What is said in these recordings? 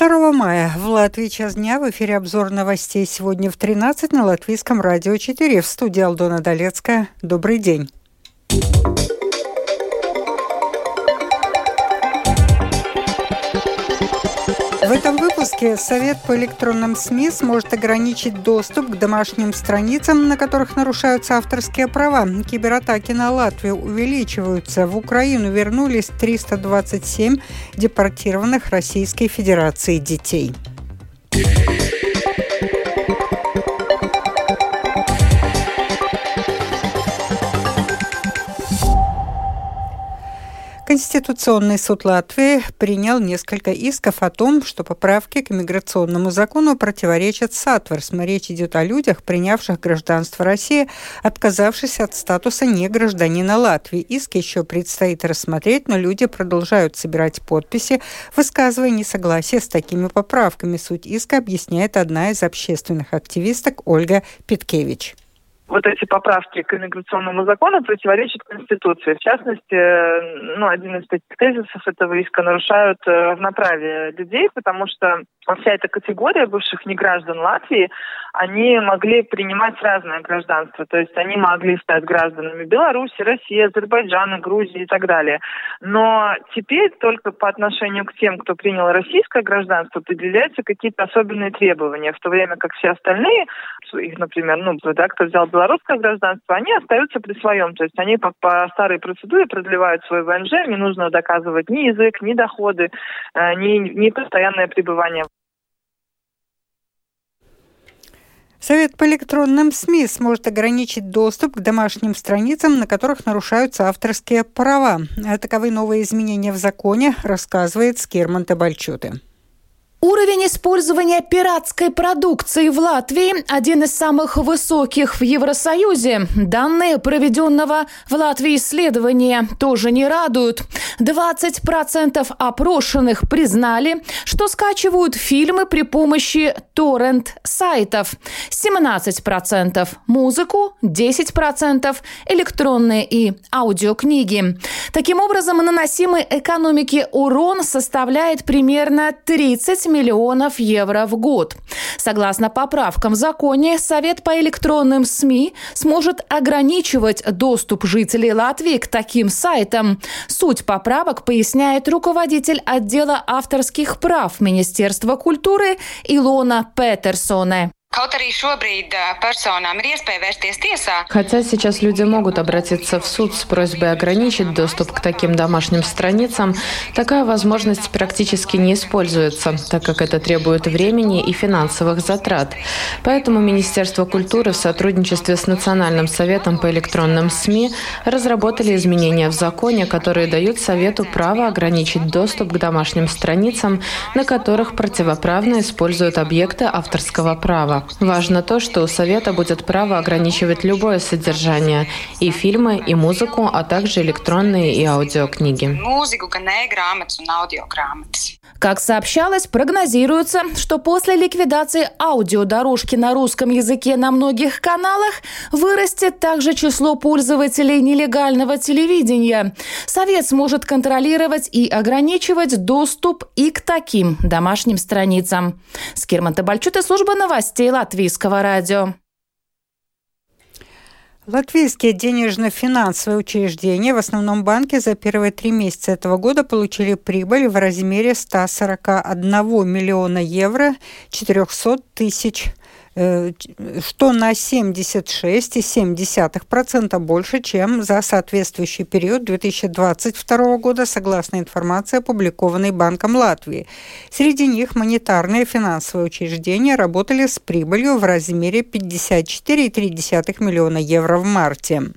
2 мая в Латвии час дня в эфире обзор новостей сегодня в 13 на Латвийском радио 4 в студии Алдона Долецкая. Добрый день. В этом выпуске Совет по электронным СМИ сможет ограничить доступ к домашним страницам, на которых нарушаются авторские права. Кибератаки на Латвию увеличиваются. В Украину вернулись 327 депортированных Российской Федерации детей. Конституционный суд Латвии принял несколько исков о том, что поправки к иммиграционному закону противоречат Satversme. Речь идет о людях, принявших гражданство России, отказавшись от статуса негражданина Латвии. Иск еще предстоит рассмотреть, но люди продолжают собирать подписи, высказывая несогласие с такими поправками. Суть иска объясняет одна из общественных активисток Ольга Питкевич вот эти поправки к иммиграционному закону противоречат Конституции. В частности, э, ну, один из таких тезисов этого иска нарушают э, равноправие людей, потому что вся эта категория бывших неграждан Латвии, они могли принимать разное гражданство. То есть они могли стать гражданами Беларуси, России, Азербайджана, Грузии и так далее. Но теперь только по отношению к тем, кто принял российское гражданство, определяются какие-то особенные требования, в то время как все остальные, их, например, ну, да, кто взял белорусское гражданство, они остаются при своем. То есть они по, по старой процедуре продлевают свой ВНЖ, не нужно доказывать ни язык, ни доходы, э, ни, ни постоянное пребывание. Совет по электронным СМИ сможет ограничить доступ к домашним страницам, на которых нарушаются авторские права. Таковы новые изменения в законе, рассказывает Скирман Табальчуты. Уровень использования пиратской продукции в Латвии один из самых высоких в Евросоюзе. Данные проведенного в Латвии исследования тоже не радуют. 20% опрошенных признали, что скачивают фильмы при помощи торрент-сайтов. 17% музыку, 10% электронные и аудиокниги. Таким образом, наносимый экономике урон составляет примерно 30 миллионов евро в год. Согласно поправкам в законе, Совет по электронным СМИ сможет ограничивать доступ жителей Латвии к таким сайтам. Суть поправок поясняет руководитель отдела авторских прав Министерства культуры Илона Петерсоне. Хотя сейчас люди могут обратиться в суд с просьбой ограничить доступ к таким домашним страницам, такая возможность практически не используется, так как это требует времени и финансовых затрат. Поэтому Министерство культуры в сотрудничестве с Национальным советом по электронным СМИ разработали изменения в законе, которые дают Совету право ограничить доступ к домашним страницам, на которых противоправно используют объекты авторского права. Важно то, что у Совета будет право ограничивать любое содержание – и фильмы, и музыку, а также электронные и аудиокниги. Как сообщалось, прогнозируется, что после ликвидации аудиодорожки на русском языке на многих каналах вырастет также число пользователей нелегального телевидения. Совет сможет контролировать и ограничивать доступ и к таким домашним страницам. Скирман Табальчут и служба новостей Латвийского радио. Латвийские денежно-финансовые учреждения, в основном банки, за первые три месяца этого года получили прибыль в размере 141 миллиона евро 400 тысяч что на 76,7% больше, чем за соответствующий период 2022 года, согласно информации, опубликованной Банком Латвии. Среди них монетарные финансовые учреждения работали с прибылью в размере 54,3 миллиона евро в марте.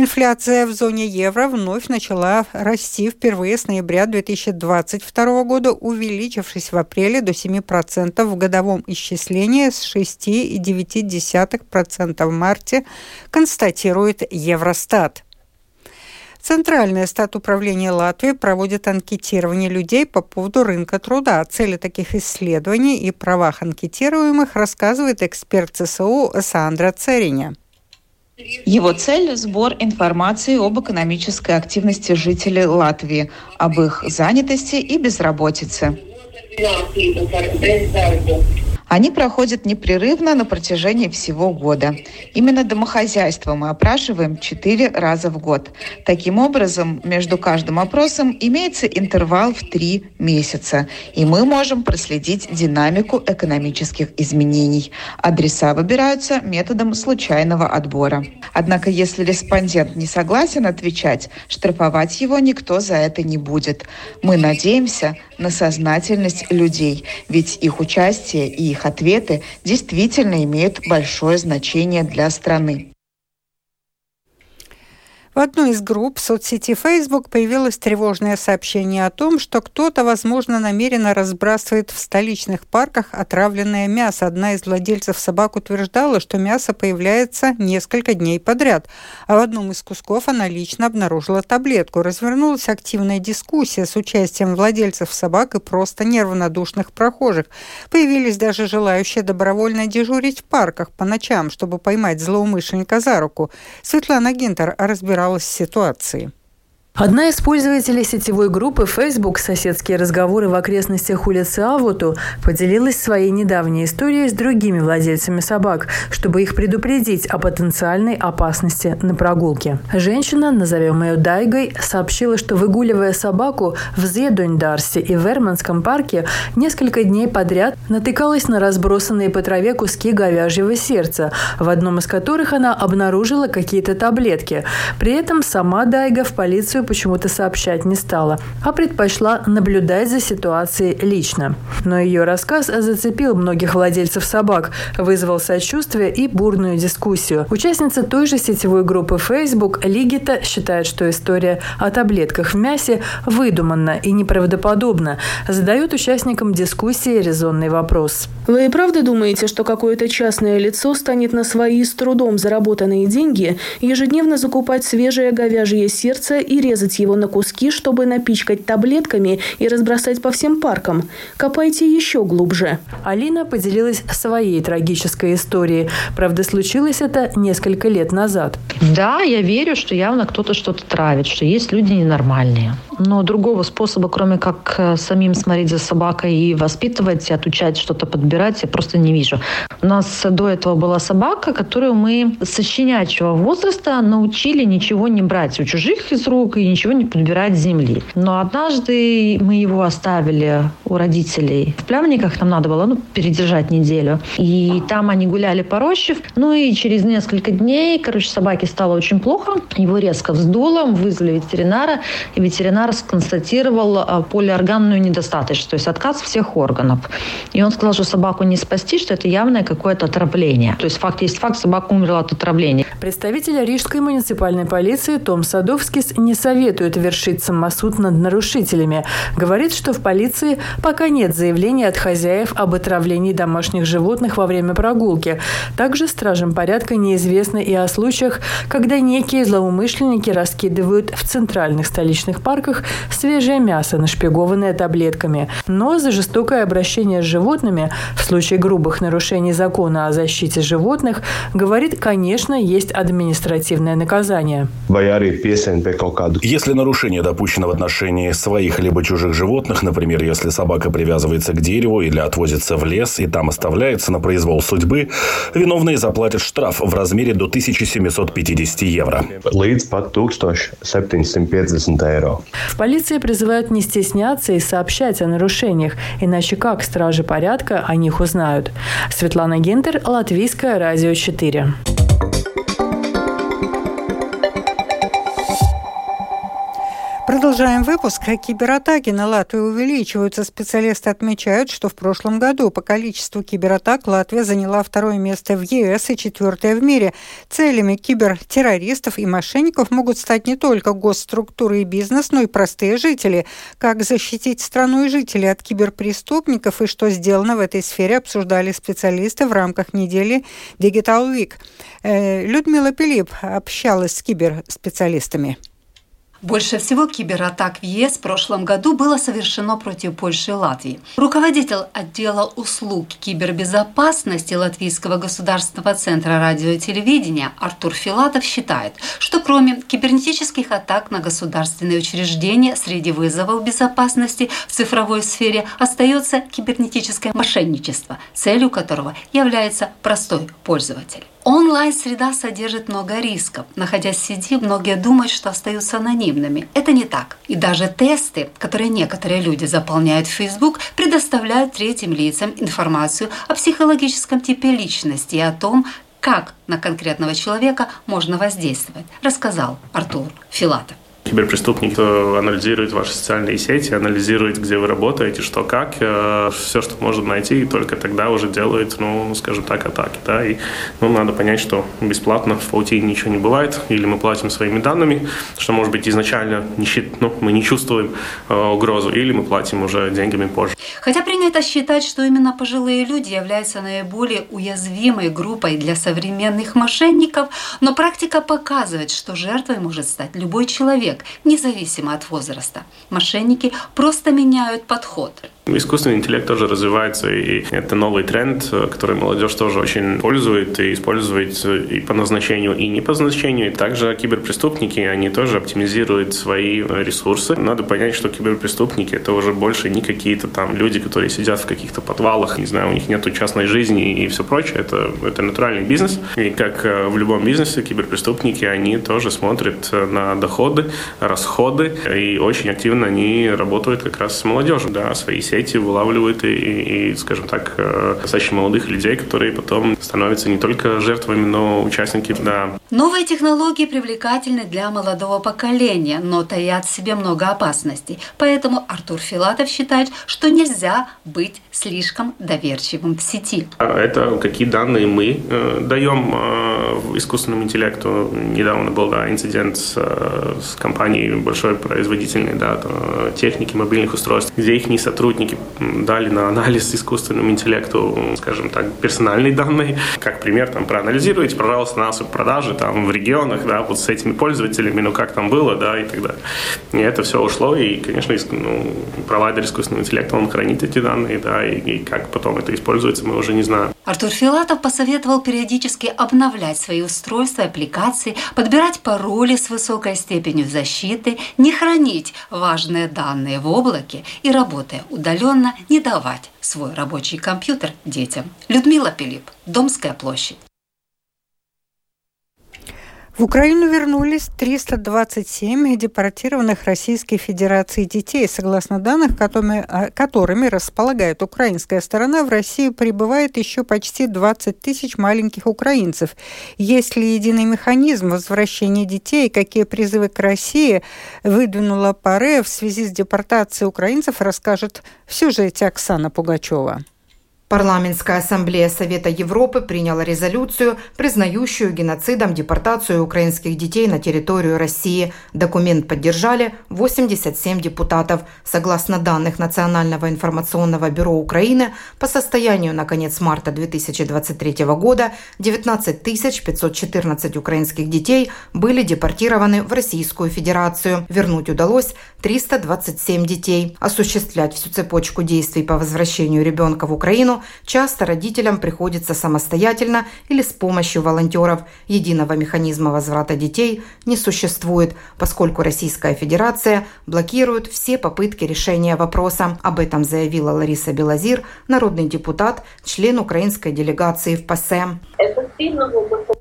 Инфляция в зоне евро вновь начала расти впервые с ноября 2022 года, увеличившись в апреле до 7% в годовом исчислении с 6,9% в марте, констатирует Евростат. Центральное стат управления Латвии проводит анкетирование людей по поводу рынка труда. О цели таких исследований и правах анкетируемых рассказывает эксперт ЦСУ Сандра Цериня. Его цель – сбор информации об экономической активности жителей Латвии, об их занятости и безработице. Они проходят непрерывно на протяжении всего года. Именно домохозяйство мы опрашиваем четыре раза в год. Таким образом, между каждым опросом имеется интервал в три месяца, и мы можем проследить динамику экономических изменений. Адреса выбираются методом случайного отбора. Однако, если респондент не согласен отвечать, штрафовать его никто за это не будет. Мы надеемся на сознательность людей, ведь их участие и их их ответы действительно имеют большое значение для страны. В одной из групп соцсети Facebook появилось тревожное сообщение о том, что кто-то, возможно, намеренно разбрасывает в столичных парках отравленное мясо. Одна из владельцев собак утверждала, что мясо появляется несколько дней подряд, а в одном из кусков она лично обнаружила таблетку. Развернулась активная дискуссия с участием владельцев собак и просто неравнодушных прохожих. Появились даже желающие добровольно дежурить в парках по ночам, чтобы поймать злоумышленника за руку. Светлана Гинтер разбирала разбиралась в ситуации. Одна из пользователей сетевой группы Facebook «Соседские разговоры в окрестностях улицы Авуту» поделилась своей недавней историей с другими владельцами собак, чтобы их предупредить о потенциальной опасности на прогулке. Женщина, назовем ее Дайгой, сообщила, что выгуливая собаку в Зедуньдарсе и Верманском парке несколько дней подряд натыкалась на разбросанные по траве куски говяжьего сердца, в одном из которых она обнаружила какие-то таблетки. При этом сама Дайга в полицию почему-то сообщать не стала, а предпочла наблюдать за ситуацией лично. Но ее рассказ зацепил многих владельцев собак, вызвал сочувствие и бурную дискуссию. Участница той же сетевой группы Facebook Лигита считает, что история о таблетках в мясе выдуманна и неправдоподобна. Задает участникам дискуссии резонный вопрос. Вы правда думаете, что какое-то частное лицо станет на свои с трудом заработанные деньги ежедневно закупать свежее говяжье сердце и резать нарезать его на куски, чтобы напичкать таблетками и разбросать по всем паркам. Копайте еще глубже. Алина поделилась своей трагической историей. Правда, случилось это несколько лет назад. Да, я верю, что явно кто-то что-то травит, что есть люди ненормальные. Но другого способа, кроме как э, самим смотреть за собакой и воспитывать, и отучать что-то подбирать, я просто не вижу. У нас до этого была собака, которую мы со щенячьего возраста научили ничего не брать у чужих из рук и ничего не подбирать с земли. Но однажды мы его оставили у родителей в Плявниках, нам надо было ну, передержать неделю. И там они гуляли по роще. Ну и через несколько дней, короче, собаке стало очень плохо. Его резко вздуло, вызвали ветеринара, и ветеринар констатировал а, полиорганную недостаточность, то есть отказ всех органов. И он сказал, что собаку не спасти, что это явное какое-то отравление. То есть факт есть факт, собака умерла от отравления. Представитель Рижской муниципальной полиции Том Садовский не советует вершить самосуд над нарушителями. Говорит, что в полиции пока нет заявлений от хозяев об отравлении домашних животных во время прогулки. Также стражам порядка неизвестно и о случаях, когда некие злоумышленники раскидывают в центральных столичных парках свежее мясо, нашпигованное таблетками. Но за жестокое обращение с животными в случае грубых нарушений закона о защите животных, говорит, конечно, есть административное наказание. Если нарушение допущено в отношении своих либо чужих животных, например, если собака привязывается к дереву или отвозится в лес и там оставляется на произвол судьбы, виновные заплатят штраф в размере до 1750 евро. В полиции призывают не стесняться и сообщать о нарушениях, иначе как стражи порядка о них узнают. Светлана Гентер, Латвийское радио 4. Продолжаем выпуск. Кибератаки на Латвию увеличиваются. Специалисты отмечают, что в прошлом году по количеству кибератак Латвия заняла второе место в ЕС и четвертое в мире. Целями кибертеррористов и мошенников могут стать не только госструктуры и бизнес, но и простые жители. Как защитить страну и жителей от киберпреступников и что сделано в этой сфере, обсуждали специалисты в рамках недели Digital Week. Э, Людмила Пилип общалась с киберспециалистами. Больше всего кибератак в ЕС в прошлом году было совершено против Польши и Латвии. Руководитель отдела услуг кибербезопасности Латвийского государственного центра радио и телевидения Артур Филатов считает, что кроме кибернетических атак на государственные учреждения среди вызовов безопасности в цифровой сфере остается кибернетическое мошенничество, целью которого является простой пользователь. Онлайн-среда содержит много рисков. Находясь в сети, многие думают, что остаются анонимными. Это не так. И даже тесты, которые некоторые люди заполняют в Facebook, предоставляют третьим лицам информацию о психологическом типе личности и о том, как на конкретного человека можно воздействовать, рассказал Артур Филатов. Киберпреступник анализирует ваши социальные сети, анализирует, где вы работаете, что как, э, все, что может найти, и только тогда уже делает, ну, скажем так, атаки. Да? И ну, надо понять, что бесплатно в паутине ничего не бывает, или мы платим своими данными, что, может быть, изначально не, ну, мы не чувствуем э, угрозу, или мы платим уже деньгами позже. Хотя принято считать, что именно пожилые люди являются наиболее уязвимой группой для современных мошенников, но практика показывает, что жертвой может стать любой человек, человек, независимо от возраста. Мошенники просто меняют подход. Искусственный интеллект тоже развивается, и это новый тренд, который молодежь тоже очень пользует и использует и по назначению, и не по назначению. И также киберпреступники, они тоже оптимизируют свои ресурсы. Надо понять, что киберпреступники — это уже больше не какие-то там люди, которые сидят в каких-то подвалах, не знаю, у них нет частной жизни и все прочее. Это, это натуральный бизнес. И как э, в любом бизнесе, киберпреступники, они тоже смотрят на доходы, расходы, и очень активно они работают как раз с молодежью, да, свои сети сети вылавливают и, и, скажем так, э, достаточно молодых людей, которые потом становятся не только жертвами, но участники, да. Новые технологии привлекательны для молодого поколения, но таят в себе много опасностей. Поэтому Артур Филатов считает, что нельзя быть слишком доверчивым в сети. А это какие данные мы э, даем э, искусственному интеллекту. Недавно был да, инцидент с, э, с компанией большой производительной да, техники мобильных устройств, где их сотрудники сотрудники дали на анализ искусственному интеллекту, скажем так, персональные данные. Как пример, там, проанализируйте, пожалуйста, наши продажи там в регионах, да, вот с этими пользователями, ну, как там было, да, и так далее. И это все ушло, и, конечно, ну, провайдер искусственного интеллекта, он хранит эти данные, да, и, и как потом это используется, мы уже не знаем. Артур Филатов посоветовал периодически обновлять свои устройства, аппликации, подбирать пароли с высокой степенью защиты, не хранить важные данные в облаке и, работая удаленно, удаленно не давать свой рабочий компьютер детям. Людмила Пилип, Домская площадь. В Украину вернулись 327 депортированных Российской Федерации детей. Согласно данным, которыми, а, которыми располагает украинская сторона, в Россию прибывает еще почти 20 тысяч маленьких украинцев. Есть ли единый механизм возвращения детей? Какие призывы к России выдвинула ПАРЕ в связи с депортацией украинцев, расскажет в сюжете Оксана Пугачева. Парламентская ассамблея Совета Европы приняла резолюцию, признающую геноцидом депортацию украинских детей на территорию России. Документ поддержали 87 депутатов. Согласно данных Национального информационного бюро Украины, по состоянию на конец марта 2023 года 19 514 украинских детей были депортированы в Российскую Федерацию. Вернуть удалось 327 детей. Осуществлять всю цепочку действий по возвращению ребенка в Украину часто родителям приходится самостоятельно или с помощью волонтеров. Единого механизма возврата детей не существует, поскольку Российская Федерация блокирует все попытки решения вопроса. Об этом заявила Лариса Белозир, народный депутат, член украинской делегации в ПАСЕ.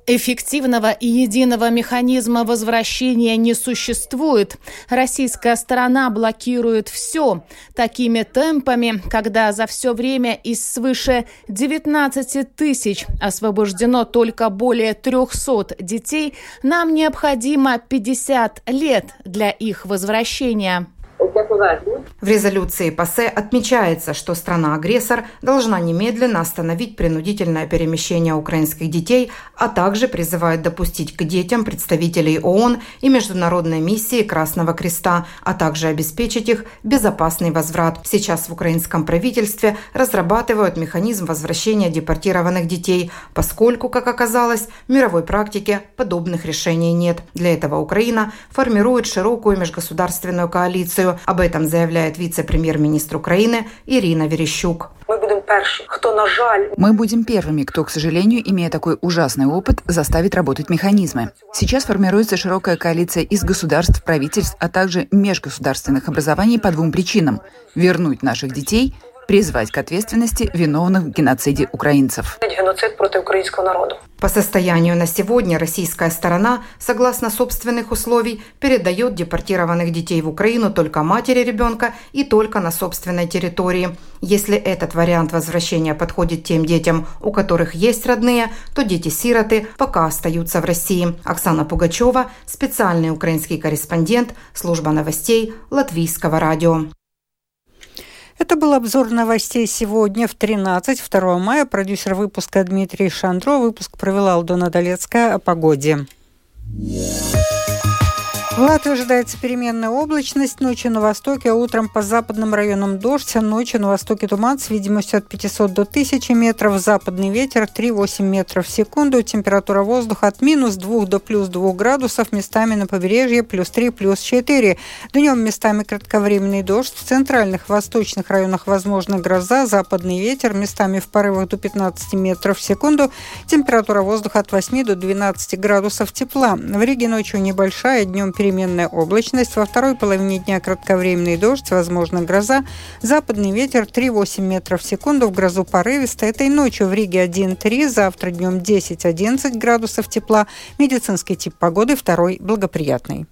Эффективного и единого механизма возвращения не существует. Российская сторона блокирует все такими темпами, когда за все время из свыше 19 тысяч освобождено только более 300 детей, нам необходимо 50 лет для их возвращения. В резолюции ПАСЕ отмечается, что страна-агрессор должна немедленно остановить принудительное перемещение украинских детей, а также призывает допустить к детям представителей ООН и международной миссии Красного Креста, а также обеспечить их безопасный возврат. Сейчас в украинском правительстве разрабатывают механизм возвращения депортированных детей, поскольку, как оказалось, в мировой практике подобных решений нет. Для этого Украина формирует широкую межгосударственную коалицию. Об этом заявляет вице-премьер-министр Украины Ирина Верещук. Мы будем кто, на жаль... Мы будем первыми, кто, к сожалению, имея такой ужасный опыт, заставит работать механизмы. Сейчас формируется широкая коалиция из государств, правительств, а также межгосударственных образований по двум причинам – вернуть наших детей – призвать к ответственности виновных в геноциде украинцев. Геноцид против украинского народа. По состоянию на сегодня российская сторона, согласно собственных условий, передает депортированных детей в Украину только матери ребенка и только на собственной территории. Если этот вариант возвращения подходит тем детям, у которых есть родные, то дети-сироты пока остаются в России. Оксана Пугачева, специальный украинский корреспондент, служба новостей Латвийского радио. Это был обзор новостей сегодня в 13, 2 мая. Продюсер выпуска Дмитрий Шандро. Выпуск провела Алдона Долецкая о погоде. Yeah. В Латвии ожидается переменная облачность. Ночью на востоке, а утром по западным районам дождь. А ночью на востоке туман с видимостью от 500 до 1000 метров. Западный ветер 3-8 метров в секунду. Температура воздуха от минус 2 до плюс 2 градусов. Местами на побережье плюс 3, плюс 4. Днем местами кратковременный дождь. В центральных восточных районах возможна гроза. Западный ветер местами в порывах до 15 метров в секунду. Температура воздуха от 8 до 12 градусов тепла. В Риге ночью небольшая, днем перед переменная облачность. Во второй половине дня кратковременный дождь, возможно гроза. Западный ветер 3,8 метров в секунду. В грозу порывисто. Этой ночью в Риге 1,3. Завтра днем 10-11 градусов тепла. Медицинский тип погоды второй благоприятный.